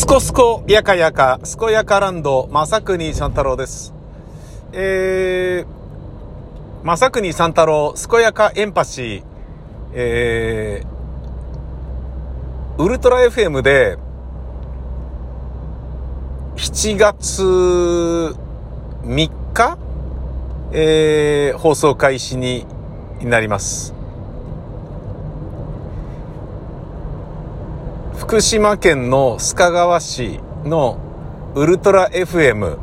すこすこやかやか、すこやかランド、まさくにさん太郎です。えー、まさくにさん太郎、すこやかエンパシー、えー、ウルトラ FM で、7月3日、えー、放送開始になります。福島県の須賀川市のウルトラ FM、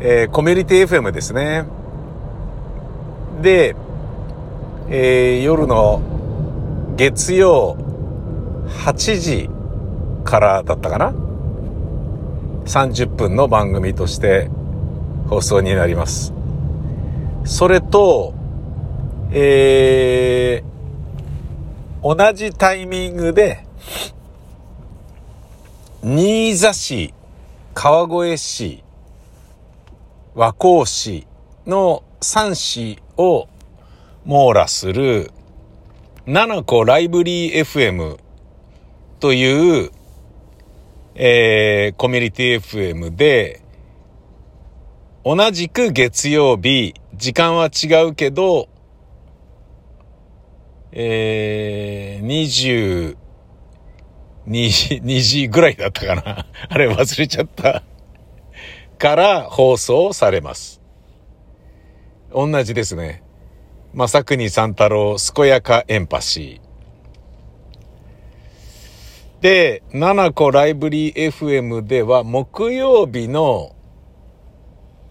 えーコミュニティ FM ですね。で、えー夜の月曜8時からだったかな ?30 分の番組として放送になります。それと、えー同じタイミングで、新座市、川越市、和光市の3市を網羅する、七子ライブリー FM という、えーコミュニティ FM で、同じく月曜日、時間は違うけど、えー、20、2時、2時ぐらいだったかな。あれ忘れちゃった。から放送されます。同じですね。正国三太郎、健やかエンパシー。で、七子ライブリー FM では木曜日の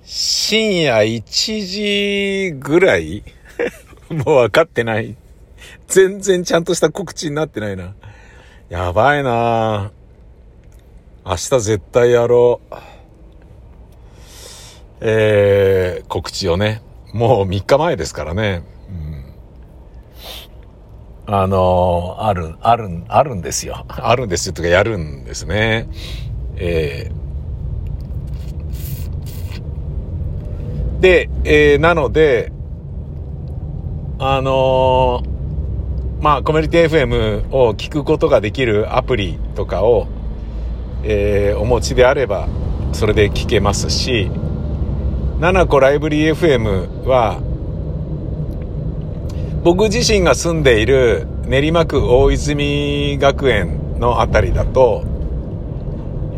深夜1時ぐらい もう分かってない。全然ちゃんとした告知になってないな。やばいな明日絶対やろう。えー、告知をね。もう3日前ですからね。うん、あのーある、ある、あるんですよ。あるんですよとかやるんですね。えー、で、えー、なので、あのーまあ、コミュニティ FM を聞くことができるアプリとかを、えーお持ちであれば、それで聞けますし、七子ライブリー FM は、僕自身が住んでいる練馬区大泉学園のあたりだと、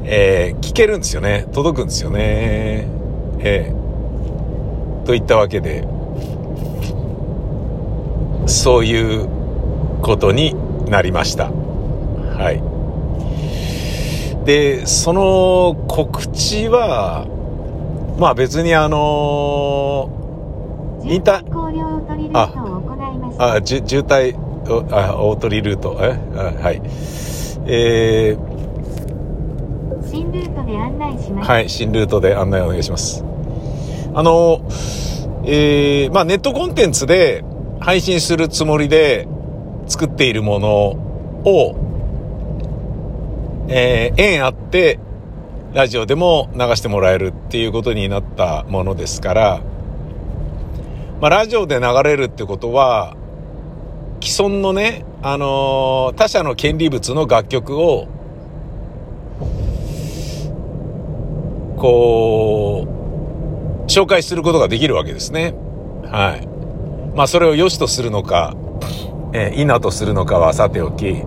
えー聞けるんですよね。届くんですよね。えーといったわけで、そういうことになりました。はい。で、その告知は、まあ別にあのインタああ、じゅ渋滞、おあ、大鳥ルート、え？あはい。え新ルートで案内しー、ます。はい、新ルートで案内お願いします。あの、えー、まあネットコンテンツで配信するつもりで作っているものを、えー、縁あって、ラジオでも流してもらえるっていうことになったものですから、まあ、ラジオで流れるってことは、既存のね、あのー他社の権利物の楽曲を、こう、紹介することができるわけですね。はい。まあ、それを良しとするのか、えーいいなとするのかはさておき、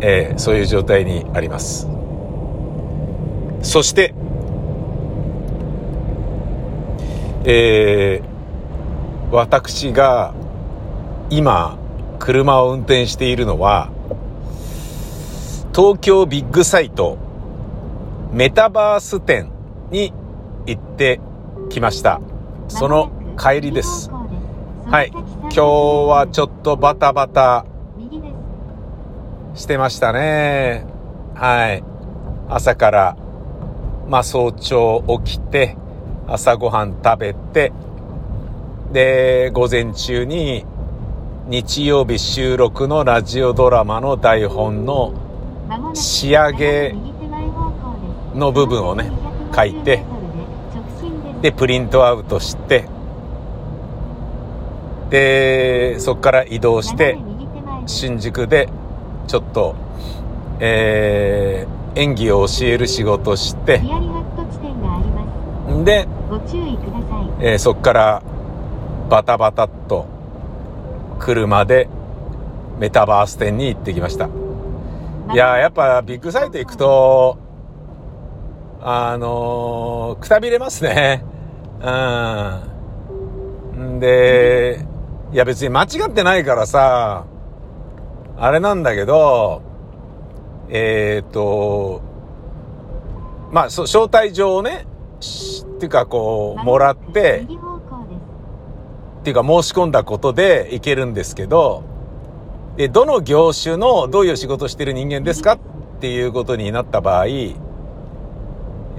えーそういう状態にあります。そして、えー私が今、車を運転しているのは、東京ビッグサイト、メタバース店に行ってきました。その帰りです。はい。今日はちょっとバタバタ。してましたね。はい。朝から、まあ早朝起きて、朝ごはん食べて、で、午前中に日曜日収録のラジオドラマの台本の仕上げの部分をね書いてで、プリントアウトして、で、そこから移動して、新宿でちょっと、え演技を教える仕事して、で、えそっからバタバタっと車でメタバース店に行ってきました。いややっぱビッグサイト行くと、あのーくたびれますね。うん。んで、いや別に間違ってないからさ、あれなんだけど、えっ、と、まあ、そう、招待状をね、しっていうかこう、もらって。っていうか申し込んだことでいけるんですけど、で、どの業種のどういう仕事してる人間ですか？っていうことになった場合、え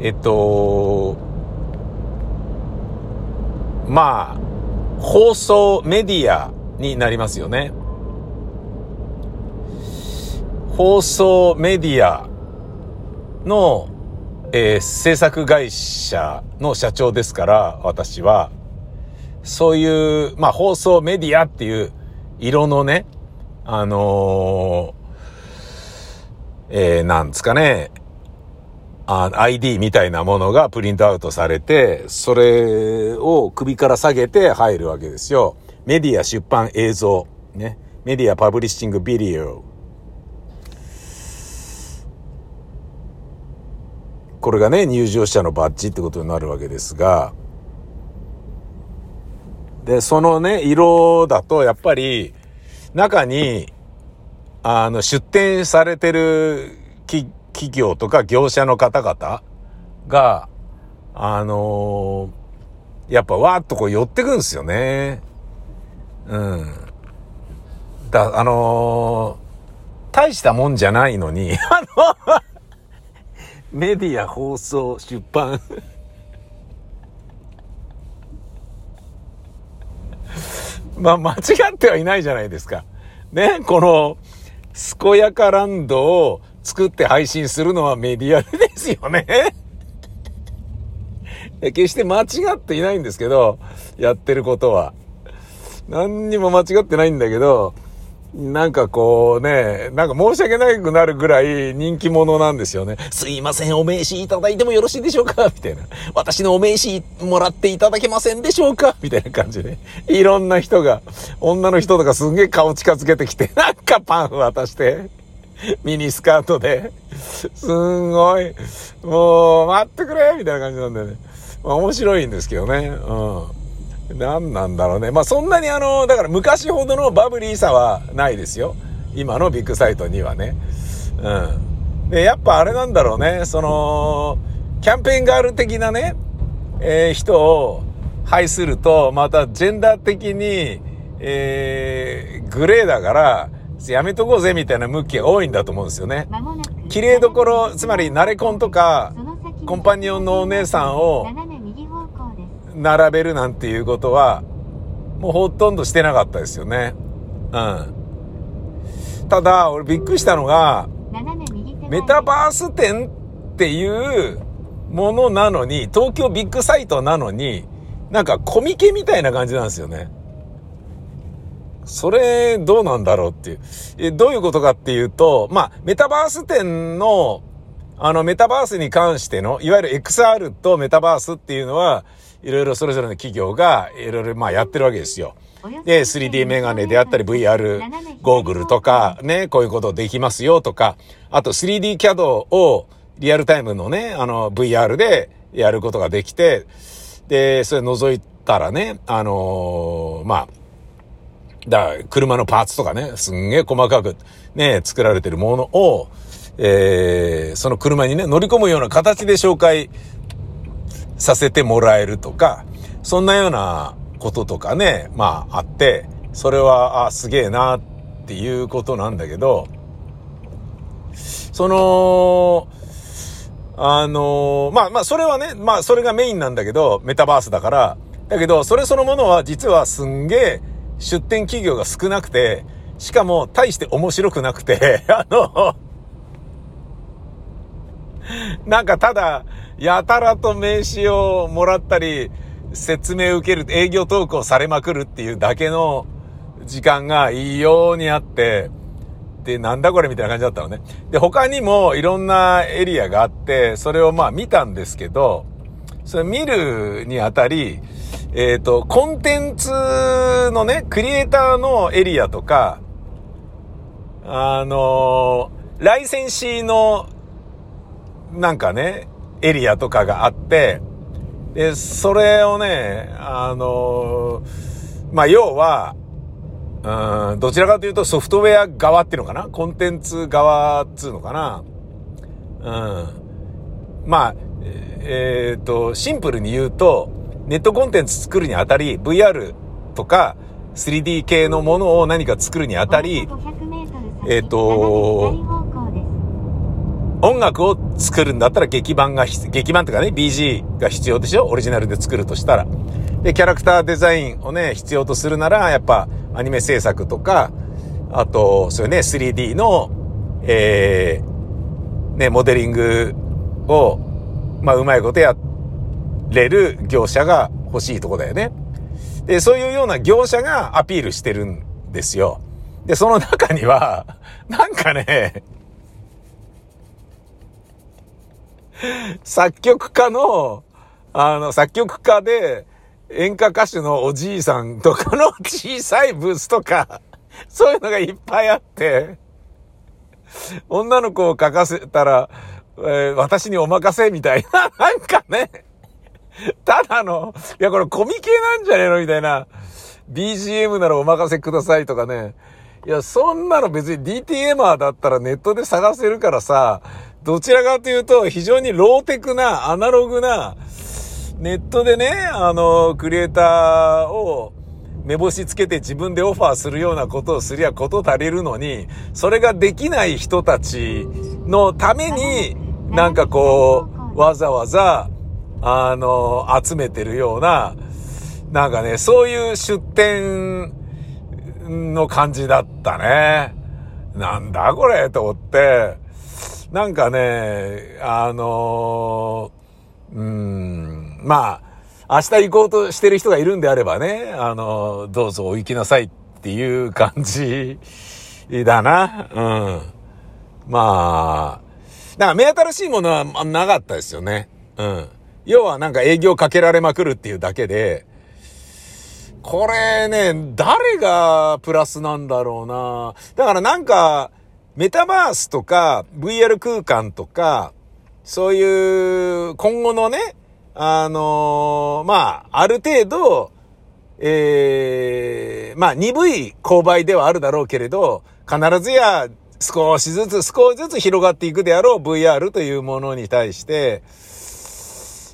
っと、まあ、放送メディアになりますよね。放送メディアの、えー制作会社の社長ですから、私は。そういう、まあ、放送メディアっていう色のね、あのーえーなんですかね、あ ID みたいなものがプリントアウトされて、それを首から下げて入るわけですよ。メディア出版映像。ね。メディアパブリッシングビデオ。これがね、入場者のバッジってことになるわけですが、で、そのね、色だと、やっぱり、中に、あの、出展されてる企業とか業者の方々が、あのーやっぱわーっとこう寄ってくんですよね。うん。だ、あのー大したもんじゃないのに、あの、メディア、放送、出版、まあ、間違ってはいないじゃないですか。ね、この、健やかランドを作って配信するのはメディアですよね。決して間違っていないんですけど、やってることは。何にも間違ってないんだけど、なんかこうね、なんか申し訳なくなるぐらい人気者なんですよね。すいません、お名刺いただいてもよろしいでしょうか？みたいな。私のお名刺もらっていただけませんでしょうか？みたいな感じで。いろんな人が、女の人とかすんげえ顔近づけてきて、なんかパン渡して、ミニスカートで、すんごい、もう、待ってくれみたいな感じなんだよね。まあ面白いんですけどね。うん。何なんだろうね。まあそんなにあの、だから昔ほどのバブリーさはないですよ。今のビッグサイトにはね。うん。で、やっぱあれなんだろうね。その、キャンペーンガール的なね、えー人を排すると、またジェンダー的に、えー、グレーだから、やめとこうぜみたいな向きが多いんだと思うんですよね。綺麗どころ、つまりナレコンとか、コンパニオンのお姉さんを。並べるなんていうことは、もうほとんどしてなかったですよね。うん。ただ、俺びっくりしたのが、メタバース店っていうものなのに、東京ビッグサイトなのに、なんかコミケみたいな感じなんですよね。それ、どうなんだろうっていう。え、どういうことかっていうと、まあ、メタバース店の、あの、メタバースに関しての、いわゆる XR とメタバースっていうのは、いろいろそれぞれの企業が、いろいろまあやってるわけですよ。で、3D メガネであったり VR ゴーグルとか、ね、こういうことできますよとか、あと 3D CAD をリアルタイムのね、あの VR でやることができて、で、それ覗いたらね、あのーまあ、だから車のパーツとかね、すんげえ細かくね、作られてるものを、えー、その車にね、乗り込むような形で紹介させてもらえるとか、そんなようなこととかね、まああって、それは、あ、すげえなっていうことなんだけど、その、あのまあまあそれはね、まあそれがメインなんだけど、メタバースだから、だけどそれそのものは実はすんげえ出店企業が少なくて、しかも大して面白くなくて、あの、なんかただ、やたらと名刺をもらったり、説明を受ける、営業トークをされまくるっていうだけの時間が異様にあって、で、なんだこれみたいな感じだったのね。で、他にもいろんなエリアがあって、それをまあ見たんですけど、それ見るにあたり、えっ、と、コンテンツのね、クリエイターのエリアとか、あのライセンシーの、なんかね、エリアとかがあって、で、それをね、あのまあ、要は、うん、どちらかというとソフトウェア側っていうのかな？コンテンツ側っつうのかな？うん。まあ、えっ、と、シンプルに言うと、ネットコンテンツ作るにあたり、VR とか 3D 系のものを何か作るにあたり、えーと音楽を作るんだったら劇版が必、劇版っていうかね、BG が必要でしょ？オリジナルで作るとしたら。で、キャラクターデザインをね、必要とするなら、やっぱアニメ制作とか、あと、そういうね、3D の、えー、ね、モデリングを、まあ、うまいことやれる業者が欲しいとこだよね。で、そういうような業者がアピールしてるんですよ。で、その中には、なんかね、作曲家の、あの、作曲家で、演歌歌手のおじいさんとかの 小さいブースとか、そういうのがいっぱいあって、女の子を書かせたら、えー私にお任せみたいな、なんかね、ただの、いやこれコミケなんじゃねえのみたいな、BGM ならお任せくださいとかね、いや、そんなの別に DTMer だったらネットで探せるからさ、どちらかというと非常にローテクな、アナログな、ネットでね、あの、クリエイターを目星つけて自分でオファーするようなことをすりゃこと足りるのに、それができない人たちのために、なんかこう、わざわざ、あの、集めてるような、なんかね、そういう出店の感じだったね。なんだこれと思って、なんかね、あのうん、まあ、明日行こうとしてる人がいるんであればね、あのどうぞお行きなさいっていう感じだな。うん。まあ、だか目新しいものはなかったですよね。うん。要はなんか営業かけられまくるっていうだけで、これね、誰がプラスなんだろうな。だからなんか、メタバースとか VR 空間とか、そういう今後のね、あのまあ、ある程度、ええまあ、鈍い勾配ではあるだろうけれど、必ずや少しずつ少しずつ広がっていくであろう VR というものに対して、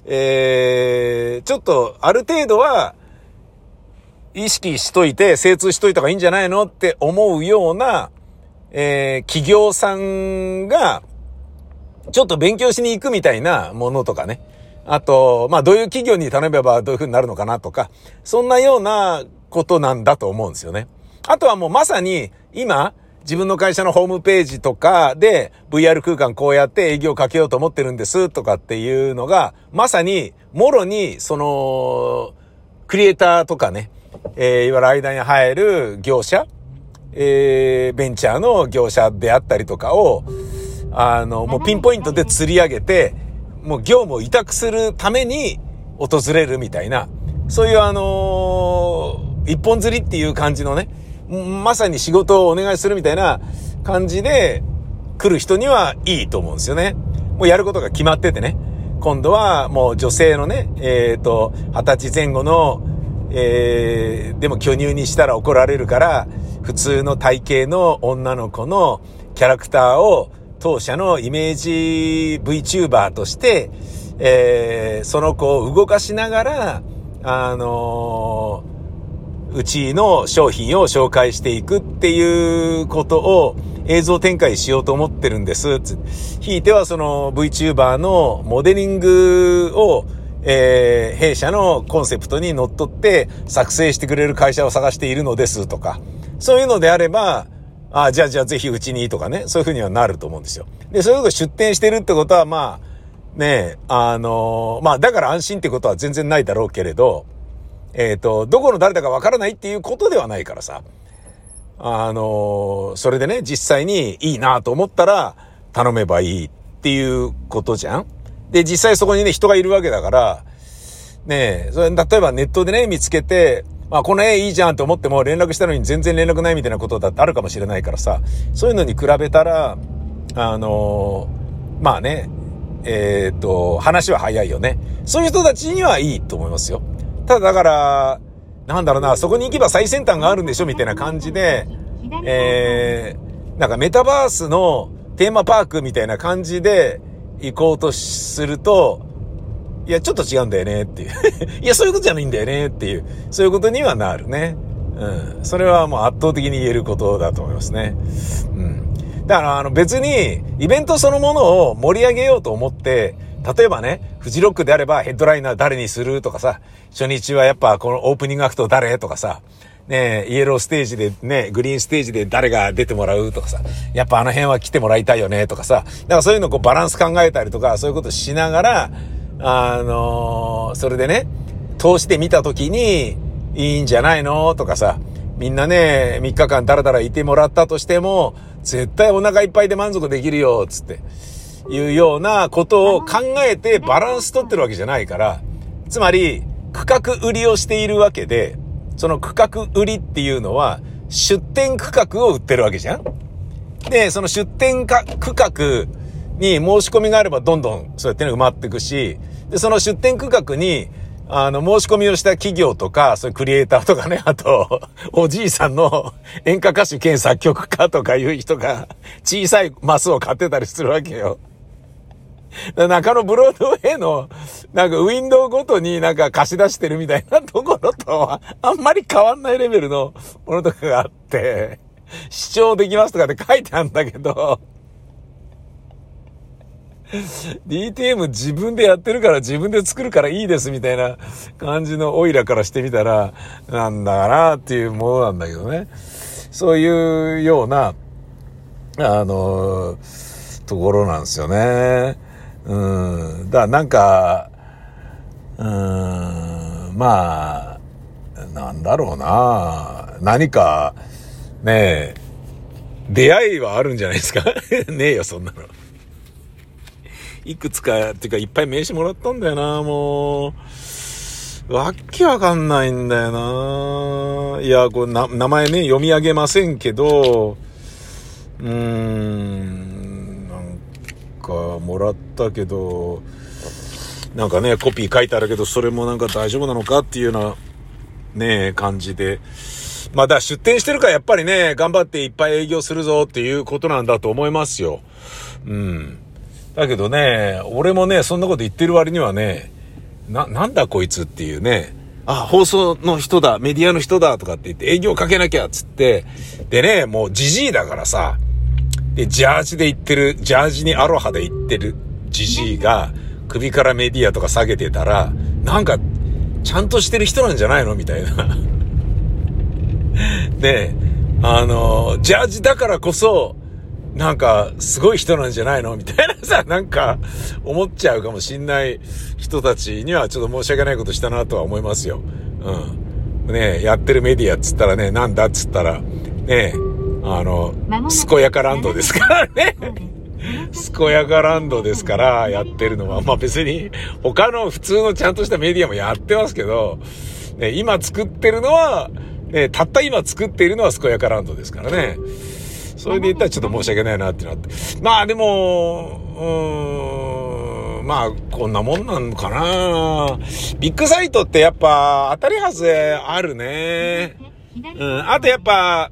えー、ちょっとある程度は意識しといて、精通しといた方がいいんじゃないのって思うような、えー、企業さんが、ちょっと勉強しに行くみたいなものとかね。あと、まあ、どういう企業に頼めばどういう風になるのかなとか、そんなようなことなんだと思うんですよね。あとはもうまさに今、自分の会社のホームページとかで VR 空間こうやって営業かけようと思ってるんですとかっていうのが、まさに、もろに、その、クリエイターとかね、えー、いわゆる間に入る業者、えー、ベンチャーの業者であったりとかを、あの、もうピンポイントで釣り上げて、もう業務を委託するために訪れるみたいな、そういうあのー一本釣りっていう感じのね、まさに仕事をお願いするみたいな感じで来る人にはいいと思うんですよね。もうやることが決まっててね。今度はもう女性のね、えっ、と、二十歳前後の、えー、でも巨乳にしたら怒られるから、普通の体型の女の子のキャラクターを当社のイメージ VTuber として、えー、その子を動かしながら、あのーうちの商品を紹介していくっていうことを映像展開しようと思ってるんです。ひいてはその VTuber のモデリングを、えー、弊社のコンセプトにのっって作成してくれる会社を探しているのですとか、そういうのであれば、あじゃあじゃあぜひうちにとかね、そういうふうにはなると思うんですよ。で、そういうこと出店してるってことはまあ、ねえあのまあだから安心ってことは全然ないだろうけれど、えっ、と、どこの誰だかわからないっていうことではないからさ。あの、それでね、実際にいいなと思ったら頼めばいいっていうことじゃんで、実際そこにね、人がいるわけだから、ねえ、それ、例えばネットでね、見つけて、まあ、この絵いいじゃんと思っても連絡したのに全然連絡ないみたいなことだってあるかもしれないからさ、そういうのに比べたら、あの、まあね、えー、っと、話は早いよね。そういう人たちにはいいと思いますよ。ただだから、なんだろうな、そこに行けば最先端があるんでしょみたいな感じで、えー、なんかメタバースのテーマパークみたいな感じで行こうとすると、いや、ちょっと違うんだよねっていう いや、そういうことじゃないんだよねっていう、そういうことにはなるね。うん。それはもう圧倒的に言えることだと思いますね。うん。だから、あの別に、イベントそのものを盛り上げようと思って、例えばね、フジロックであればヘッドライナー誰にするとかさ、初日はやっぱこのオープニングアクト誰とかさ、ねイエローステージでね、グリーンステージで誰が出てもらうとかさ、やっぱあの辺は来てもらいたいよねとかさ、だからそういうのこうバランス考えたりとか、そういうことしながら、あのー、それでね、通してみたときに、いいんじゃないのとかさ、みんなね、3日間ダラダラいてもらったとしても、絶対お腹いっぱいで満足できるよ、つって、いうようなことを考えてバランス取ってるわけじゃないから、つまり、区画売りをしているわけで、その区画売りっていうのは、出店区画を売ってるわけじゃんで、その出店区画に申し込みがあればどんどんそうやってね埋まっていくし、で、その出店区画に、あの、申し込みをした企業とか、そういうクリエイターとかね、あと、おじいさんの 演歌歌手兼作曲家とかいう人が、小さいマスを買ってたりするわけよ。中野ブロードウェイの、なんかウィンドウごとになんか貸し出してるみたいなところとは、あんまり変わんないレベルのものとかがあって、視聴できますとかって書いてあるんだけど、DTM 自分でやってるから自分で作るからいいですみたいな感じのオイラからしてみたら、なんだかなっていうものなんだけどね。そういうような、あの、ところなんですよね。うん。だからなんか、うん、まあ、なんだろうな。何か、ねえ、出会いはあるんじゃないですか？ねえよ、そんなの。いくつか、っていうかいっぱい名刺もらったんだよな、もう。わけわかんないんだよな。いや、これ、名前ね、読み上げませんけど、うー、んか、もらったけど、なんかね、コピー書いてあるけど、それもなんか大丈夫なのかっていうような、ね、感じで。まあ、だ出店してるからやっぱりね、頑張っていっぱい営業するぞっていうことなんだと思いますよ。うん。だけどね、俺もね、そんなこと言ってる割にはね、な、なんだこいつっていうね、あ、放送の人だ、メディアの人だとかって言って営業かけなきゃっつって、でね、もうじじいだからさ、で、ジャージで行ってる、ジャージにアロハで行ってるじじいが、首からメディアとか下げてたら、なんか、ちゃんとしてる人なんじゃないのみたいな。で、あの、ジャージだからこそ、なんか、すごい人なんじゃないのみたいなさ、なんか、思っちゃうかもしんない人たちにはちょっと申し訳ないことしたなとは思いますよ。うん。ねやってるメディアっつったらね、なんだっつったら、ねえあの、健やかランドですからね。健やかランドですから、やってるのは。まあ別に、他の普通のちゃんとしたメディアもやってますけど、ね、今作ってるのは、ね、たった今作っているのは健やかランドですからね。それで言ったらちょっと申し訳ないなってなって。まあでも、うーん、まあこんなもんなのかなビッグサイトってやっぱ当たりはずあるね。うん、あとやっぱ、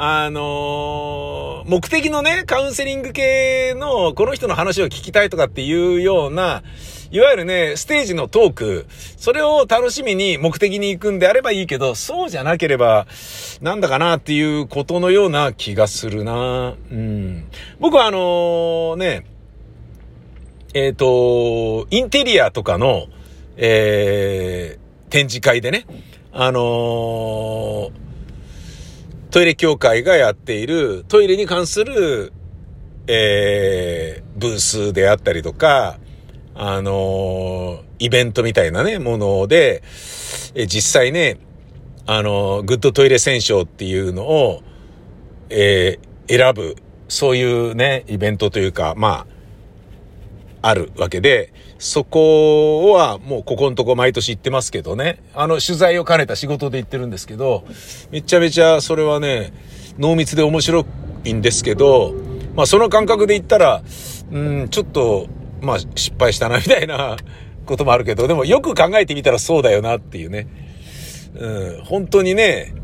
あのー、目的のね、カウンセリング系の、この人の話を聞きたいとかっていうような、いわゆるね、ステージのトーク、それを楽しみに目的に行くんであればいいけど、そうじゃなければ、なんだかなっていうことのような気がするなうん。僕はあのー、ね、えっ、ー、と、インテリアとかの、えー、展示会でね、あのー、トイレ協会がやっているトイレに関する、えー、ブースであったりとか、あのイベントみたいなね、もので、え実際ね、あのグッドトイレ選奨っていうのを、えー選ぶ、そういうね、イベントというか、まあ、あるわけで、そこはもうここのとこ毎年行ってますけどね。あの取材を兼ねた仕事で行ってるんですけど、めちゃめちゃそれはね、濃密で面白いんですけど、まあその感覚で言ったら、うん、ちょっと、まあ失敗したなみたいな こともあるけど、でもよく考えてみたらそうだよなっていうね。うん、本当にね、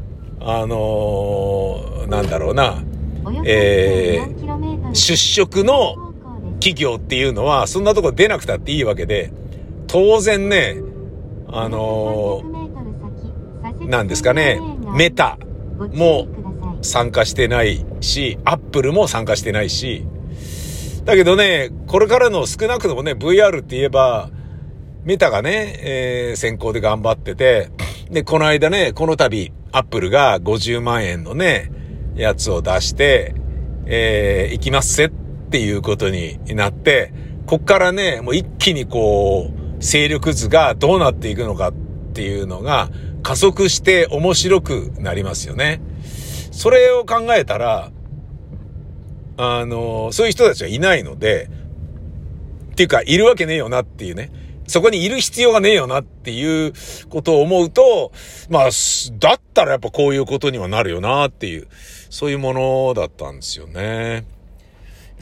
あのーなんだろうな、えー 1.4km 出職の企業っていうのは、そんなとこ出なくたっていいわけで、当然ね、あのーなんですかね、メタも参加してないし、アップルも参加してないし、だけどね、これからの少なくともね、VR って言えば、メタがね、えー先行で頑張ってて、で、この間ね、この度、アップルが50万円のね、やつを出して、えー行きますせっていうことになって、こっからね、もう一気にこう、勢力図がどうなっていくのかっていうのが加速して面白くなりますよね。それを考えたら、あの、そういう人たちはいないので、っていうか、いるわけねえよなっていうね。そこにいる必要がねえよなっていうことを思うと、まあ、だったらやっぱこういうことにはなるよなっていう、そういうものだったんですよね。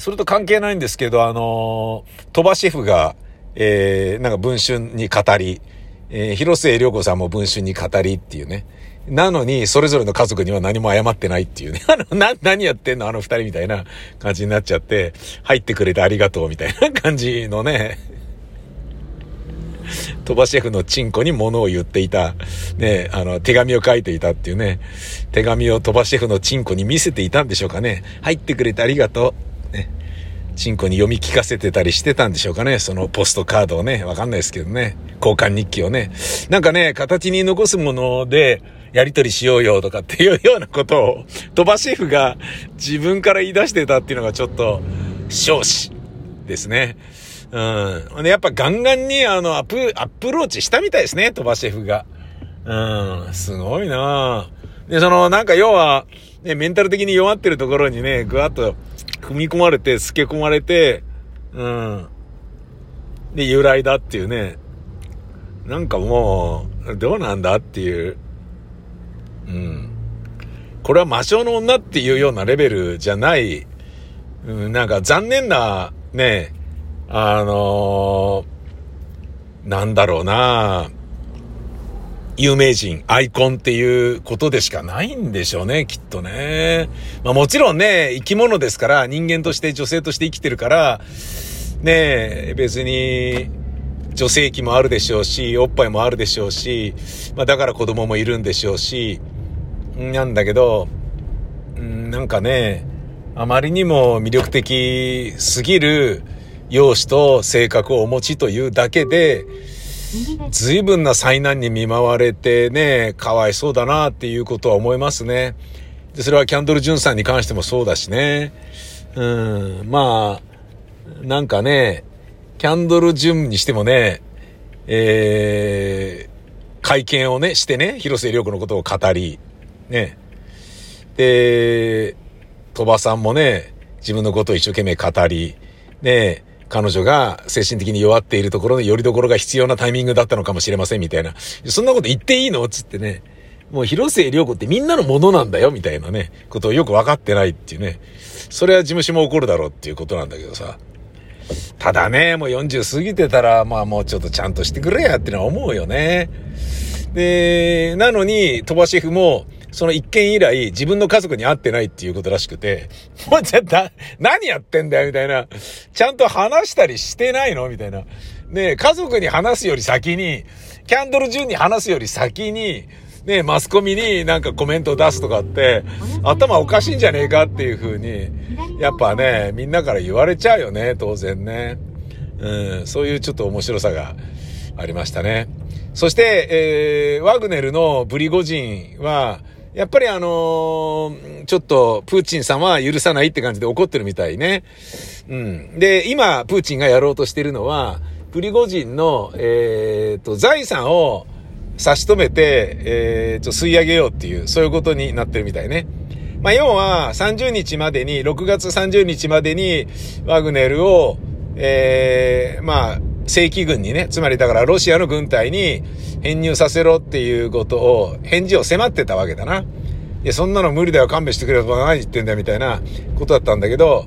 それと関係ないんですけど、あの、鳥羽シェフが、えー、なんか文春に語り、えー広末涼子さんも文春に語りっていうね。なのに、それぞれの家族には何も謝ってないっていうね。あの、な、何やってんの？あの二人みたいな感じになっちゃって、入ってくれてありがとうみたいな 感じのね。鳥羽シェフのチンコに物を言っていた、ね、あの、手紙を書いていたっていうね、手紙を鳥羽シェフのチンコに見せていたんでしょうかね。入ってくれてありがとう。ね。チンコに読み聞かせてたりしてたんでしょうかね。そのポストカードをね。わかんないですけどね。交換日記をね。なんかね、形に残すもので、やりとりしようよとかっていうようなことを、鳥羽シェフが自分から言い出してたっていうのがちょっと、少子ですね。うん。やっぱガンガンにあの、アプ、アプローチしたみたいですね、鳥羽シェフが。うん、すごいなで、その、なんか要は、ね、メンタル的に弱ってるところにね、ぐわっと踏み込まれて、透け込まれて、うん。で、由来だっていうね。なんかもう、どうなんだっていう。うん。これは魔性の女っていうようなレベルじゃない、うん、なんか残念な、ね、あのーなんだろうな有名人、アイコンっていうことでしかないんでしょうね、きっとね。まあもちろんね、生き物ですから、人間として女性として生きてるから、ね別に、女性器もあるでしょうし、おっぱいもあるでしょうし、まあだから子供もいるんでしょうし、なんだけど、んなんかね、あまりにも魅力的すぎる容姿と性格をお持ちというだけで、随分な災難に見舞われてね、かわいそうだなっていうことは思いますね。で、それはキャンドル・ジュンさんに関してもそうだしね。うん、まあ、なんかね、キャンドル・ジュンにしてもね、えー、会見をね、してね、広末涼子のことを語り、ね。で、鳥羽さんもね、自分のことを一生懸命語り、ね、彼女が精神的に弱っているところの拠り所が必要なタイミングだったのかもしれませんみたいな。そんなこと言っていいの？つってね。もう広末涼子ってみんなのものなんだよみたいなね、ことをよく分かってないっていうね。それは事務所も怒るだろうっていうことなんだけどさ。ただね、もう40過ぎてたら、まあもうちょっとちゃんとしてくれやってのは思うよね。で、なのに、鳥羽シェフも、その一件以来、自分の家族に会ってないっていうことらしくて、も うじゃあ、だ何やってんだよ、みたいな。ちゃんと話したりしてないのみたいな。ね家族に話すより先に、キャンドル・ジュンに話すより先に、ねマスコミになんかコメントを出すとかって、頭おかしいんじゃねえかっていう風に、やっぱね、みんなから言われちゃうよね、当然ね。うん、そういうちょっと面白さがありましたね。そして、えー、ワグネルのブリゴジンは、やっぱりあのーちょっと、プーチンさんは許さないって感じで怒ってるみたいね。うん。で、今、プーチンがやろうとしてるのは、プリゴジンの、えー、と、財産を差し止めて、えー、と、吸い上げようっていう、そういうことになってるみたいね。まあ、要は30日までに、6月30日までにワグネルを、えー、まあ、正規軍にね、つまりだからロシアの軍隊に編入させろっていうことを、返事を迫ってたわけだな。いや、そんなの無理だよ、勘弁してくれよ、何言ってんだよ、みたいなことだったんだけど、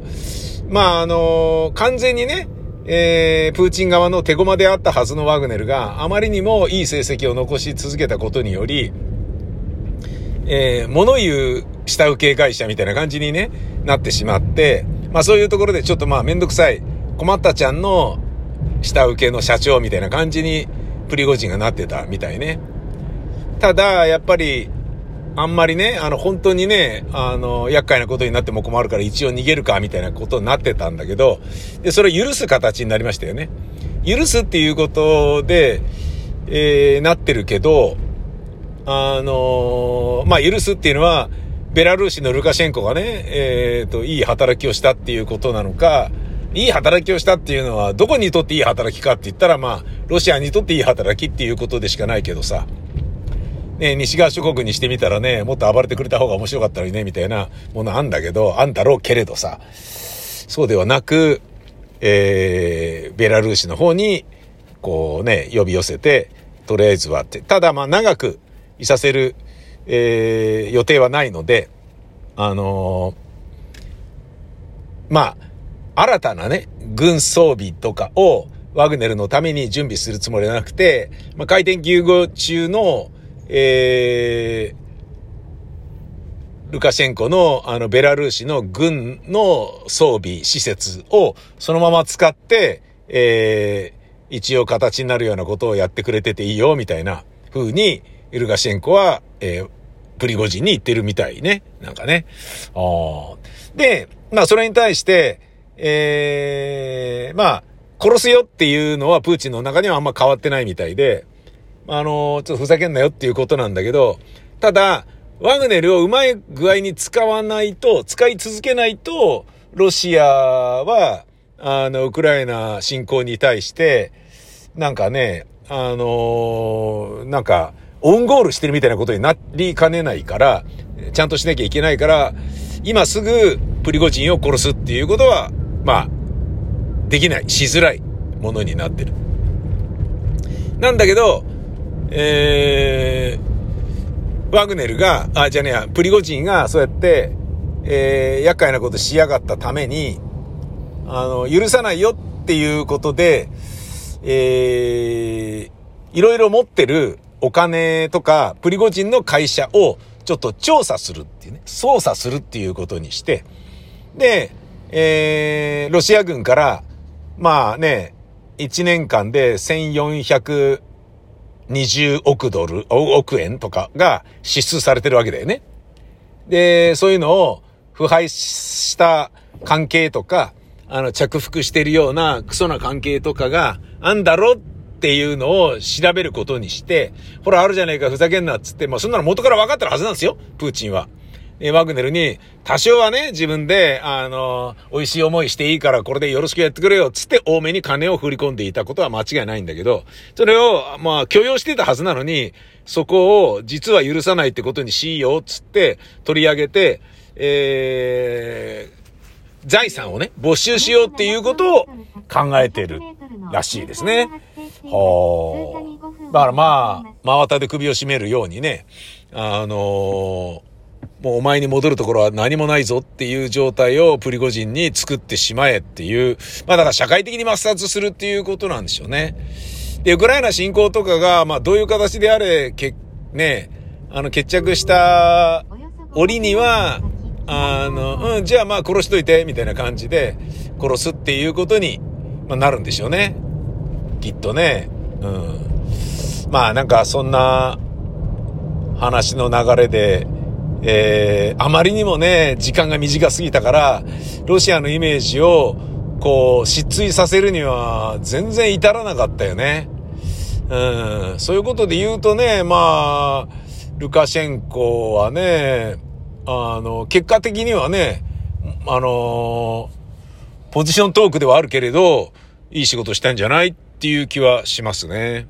まあ、あの完全にね、えー、プーチン側の手駒であったはずのワグネルがあまりにもいい成績を残し続けたことにより、えー、物言う下請け会社みたいな感じにね、なってしまって、まあそういうところでちょっとまあめんどくさい、困ったちゃんの下請けの社長みたいな感じにプリゴジンがなってたみたいね。ただ、やっぱり、あんまりね、あの、本当にね、あの、厄介なことになっても困るから一応逃げるか、みたいなことになってたんだけど、で、それを許す形になりましたよね。許すっていうことで、えー、なってるけど、あのー、まあ、許すっていうのは、ベラルーシのルカシェンコがね、えっ、ー、と、いい働きをしたっていうことなのか、いい働きをしたっていうのは、どこにとっていい働きかって言ったら、まあ、ロシアにとっていい働きっていうことでしかないけどさ、ね、西側諸国にしてみたらね、もっと暴れてくれた方が面白かったのにね、みたいなものあんだけど、あんだろうけれどさ、そうではなく、えー、ベラルーシの方に、こうね、呼び寄せて、とりあえずはって。ただ、まあ、長くいさせる、えー、予定はないので、あのー、まあ、新たなね、軍装備とかをワグネルのために準備するつもりはなくて、まあ、回転救護中の、えー、ルカシェンコのあのベラルーシの軍の装備施設をそのまま使って、えー、一応形になるようなことをやってくれてていいよ、みたいな風に、ルカシェンコは、えー、プリゴジンに言ってるみたいね。なんかね。あで、まあそれに対して、えー、まあ、殺すよっていうのはプーチンの中にはあんま変わってないみたいで、あの、ちょっとふざけんなよっていうことなんだけど、ただ、ワグネルをうまい具合に使わないと、使い続けないと、ロシアは、あの、ウクライナ侵攻に対して、なんかね、あのなんか、オンゴールしてるみたいなことになりかねないから、ちゃんとしなきゃいけないから、今すぐプリゴジンを殺すっていうことは、まあ、できない、しづらいものになってる。なんだけど、えー、ワグネルが、あ、じゃねえや、プリゴジンがそうやって、えー、厄介なことしやがったために、あの、許さないよっていうことで、えー、いろいろ持ってるお金とか、プリゴジンの会社をちょっと調査するっていうね、操作するっていうことにして、で、えー、ロシア軍から、まあね、1年間で1420億ドル、億円とかが支出されてるわけだよね。で、そういうのを腐敗した関係とか、あの、着服してるようなクソな関係とかがあんだろっていうのを調べることにして、ほら、あるじゃねえか、ふざけんなっつって、まあ、そんなの元から分かってるはずなんですよ、プーチンは。えワグネルに、多少はね、自分で、あの、美味しい思いしていいからこれでよろしくやってくれよ、つって多めに金を振り込んでいたことは間違いないんだけど、それを、まあ、許容してたはずなのに、そこを実は許さないってことにしよう、つって取り上げて、えー、財産をね、没収しようっていうことを考えてるらしいですね。はあ。だからまあ、真綿で首を絞めるようにね、あのもうお前に戻るところは何もないぞっていう状態をプリゴジンに作ってしまえっていう、まあだから社会的に抹殺するっていうことなんでしょうね。で、ウクライナ侵攻とかが、まあどういう形であれ、け、ね、あの決着した折には、あの、うん、じゃあまあ殺しといて、みたいな感じで殺すっていうことに、まあ、なるんでしょうね。きっとね。うん。まあなんかそんな話の流れで、えー、あまりにもね、時間が短すぎたから、ロシアのイメージを、こう、失墜させるには、全然至らなかったよね。うん、そういうことで言うとね、まあ、ルカシェンコはね、あの、結果的にはね、あの、ポジショントークではあるけれど、いい仕事したんじゃないっていう気はしますね。